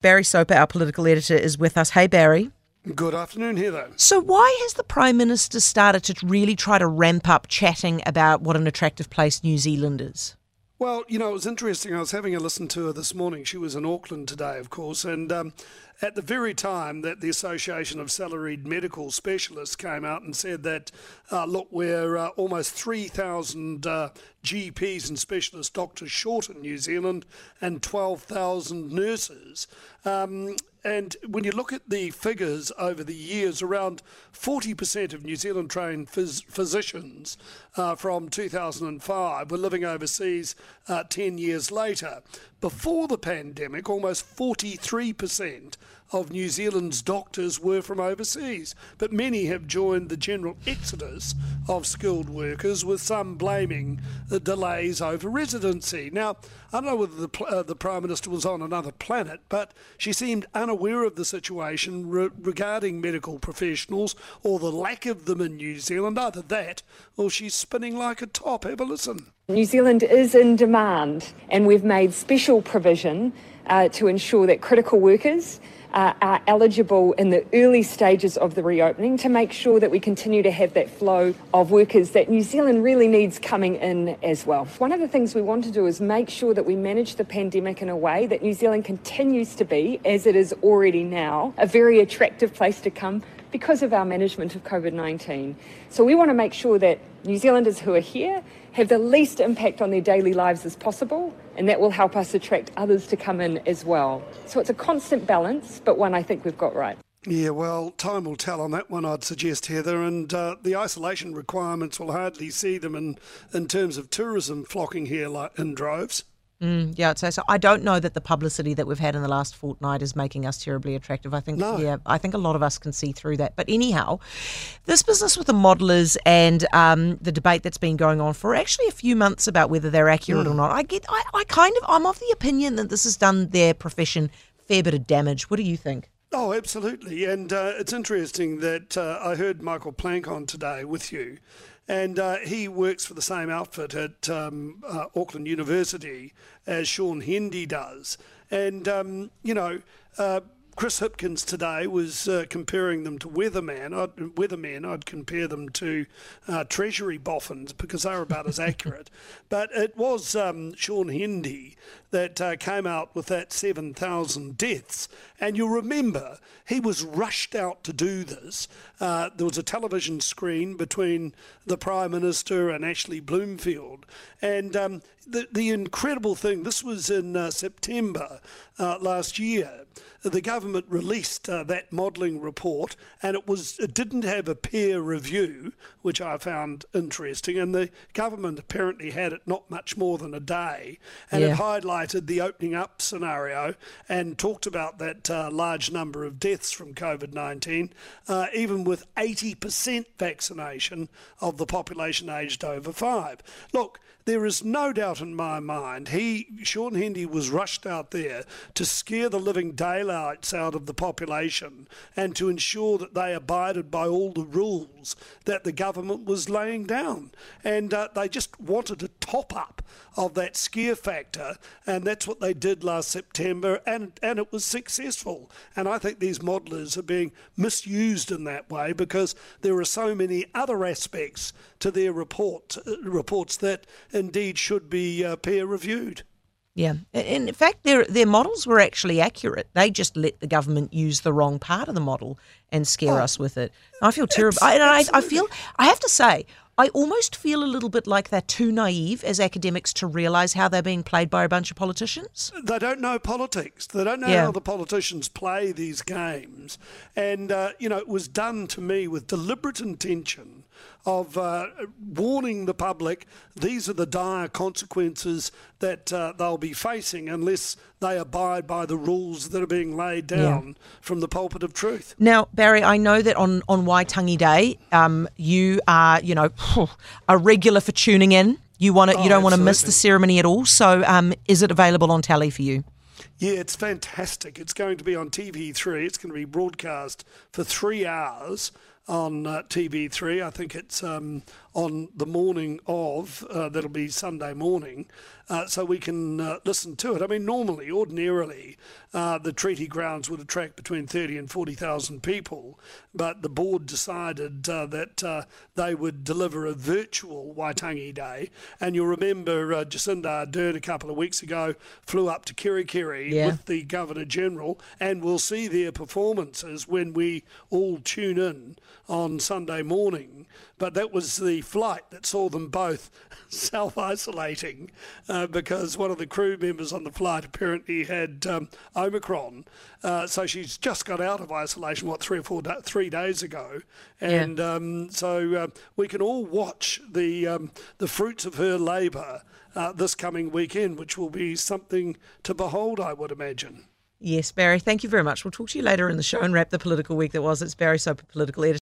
Barry Soper, our political editor, is with us. Hey, Barry. Good afternoon, Heather. So, why has the Prime Minister started to really try to ramp up chatting about what an attractive place New Zealand is? Well, you know, it was interesting. I was having a listen to her this morning. She was in Auckland today, of course, and um, at the very time that the Association of Salaried Medical Specialists came out and said that, uh, look, we're uh, almost 3,000 uh, GPs and specialist doctors short in New Zealand and 12,000 nurses. Um, and when you look at the figures over the years, around 40% of New Zealand trained phys- physicians uh, from 2005 were living overseas uh, 10 years later. Before the pandemic, almost 43% of New Zealand's doctors were from overseas, but many have joined the general exodus of skilled workers, with some blaming the delays over residency. Now, I don't know whether the, uh, the Prime Minister was on another planet, but she seemed unaware of the situation re- regarding medical professionals or the lack of them in New Zealand. Either that, or she's spinning like a top. Have a listen. New Zealand is in demand, and we've made special provision uh, to ensure that critical workers uh, are eligible in the early stages of the reopening to make sure that we continue to have that flow of workers that New Zealand really needs coming in as well. One of the things we want to do is make sure that we manage the pandemic in a way that New Zealand continues to be, as it is already now, a very attractive place to come because of our management of COVID 19. So we want to make sure that New Zealanders who are here have the least impact on their daily lives as possible, and that will help us attract others to come in as well. So it's a constant balance, but one I think we've got right. Yeah, well, time will tell on that one, I'd suggest, Heather. And uh, the isolation requirements will hardly see them in, in terms of tourism flocking here like in droves. Mm, yeah, I'd say so. I don't know that the publicity that we've had in the last fortnight is making us terribly attractive. I think, no. yeah, I think a lot of us can see through that. But anyhow, this business with the modelers and um, the debate that's been going on for actually a few months about whether they're accurate mm. or not, I get, I, I kind of, I'm of the opinion that this has done their profession fair bit of damage. What do you think? Oh, absolutely. And uh, it's interesting that uh, I heard Michael Plank on today with you and uh, he works for the same outfit at um, uh, Auckland University as Shaun Hendy does. And, um, you know, uh, Chris Hipkins today was uh, comparing them to weatherman. I'd, weathermen. I'd compare them to uh, Treasury boffins because they are about as accurate. But it was um, Shaun Hendy that uh, came out with that 7,000 deaths. And you'll remember he was rushed out to do this. Uh, there was a television screen between the Prime Minister and Ashley Bloomfield. And um, the, the incredible thing, this was in uh, September uh, last year the government released uh, that modelling report, and it was it didn't have a peer review, which I found interesting. And the government apparently had it not much more than a day, and yeah. it highlighted the opening up scenario and talked about that uh, large number of deaths from COVID nineteen, uh, even with eighty percent vaccination of the population aged over five. Look there is no doubt in my mind he, Shaun Hendy, was rushed out there to scare the living daylights out of the population and to ensure that they abided by all the rules that the government was laying down. And uh, they just wanted a top up of that scare factor, and that's what they did last September, and, and it was successful. And I think these modelers are being misused in that way because there are so many other aspects to their report, uh, reports that indeed should be uh, peer reviewed. Yeah, in fact, their their models were actually accurate. They just let the government use the wrong part of the model and scare oh, us with it. I feel terrible. I, I, I feel I have to say I almost feel a little bit like they're too naive as academics to realise how they're being played by a bunch of politicians. They don't know politics. They don't know yeah. how the politicians play these games. And, uh, you know, it was done to me with deliberate intention of uh, warning the public these are the dire consequences that uh, they'll be facing unless they abide by the rules that are being laid down yeah. from the pulpit of truth. Now, Barry, I know that on on Waitangi Day, um, you are you know a regular for tuning in. You want to, oh, you don't want to miss the ceremony at all. So, um, is it available on tally for you? Yeah, it's fantastic. It's going to be on TV3. It's going to be broadcast for three hours on uh, TV3. I think it's um, on the morning of, uh, that'll be Sunday morning, uh, so we can uh, listen to it. I mean, normally, ordinarily, uh, the treaty grounds would attract between 30 and 40,000 people, but the board decided uh, that uh, they would deliver a virtual Waitangi Day. And you'll remember uh, Jacinda Ardern a couple of weeks ago flew up to Kerikeri Yeah. with the Governor General, and we'll see their performances when we all tune in on Sunday morning. But that was the flight that saw them both self isolating uh, because one of the crew members on the flight apparently had um, Omicron. Uh, so she's just got out of isolation, what, three or four, da- three days ago. And um, so uh, we can all watch the, um, the fruits of her labour uh, this coming weekend, which will be something to behold, I would imagine. Yes, Barry, thank you very much. We'll talk to you later in the show and wrap the political week that was. It's Barry Soper, political editor.